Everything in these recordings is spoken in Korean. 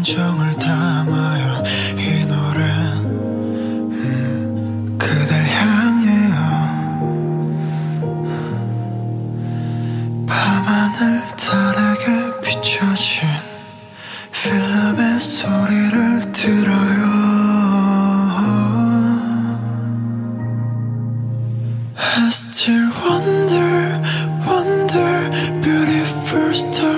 감정을 담아요. 이 노래 음, 그댈 향해요. 밤하늘 다르게 비춰진 필름의 소리를 들어요. I still wonder wonder beautiful star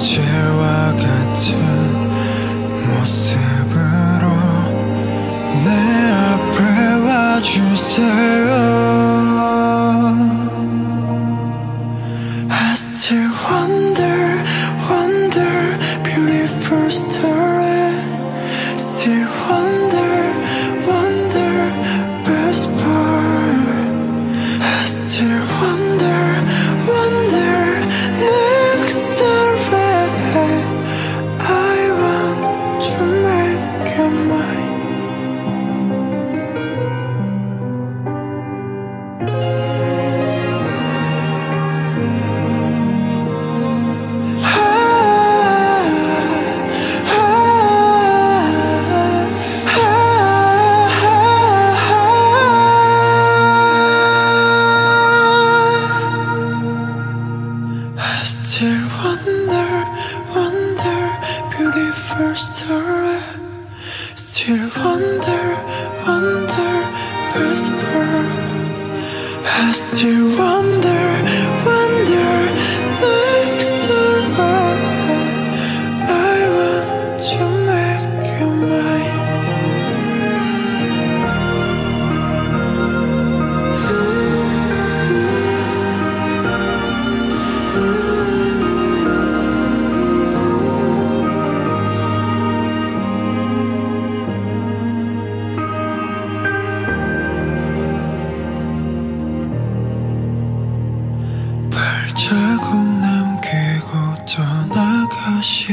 어제와 같은 모습으로 내 앞에 와주세요 I still wonder, wonder, beautiful story Still wonder to 자국 남기고 떠나가시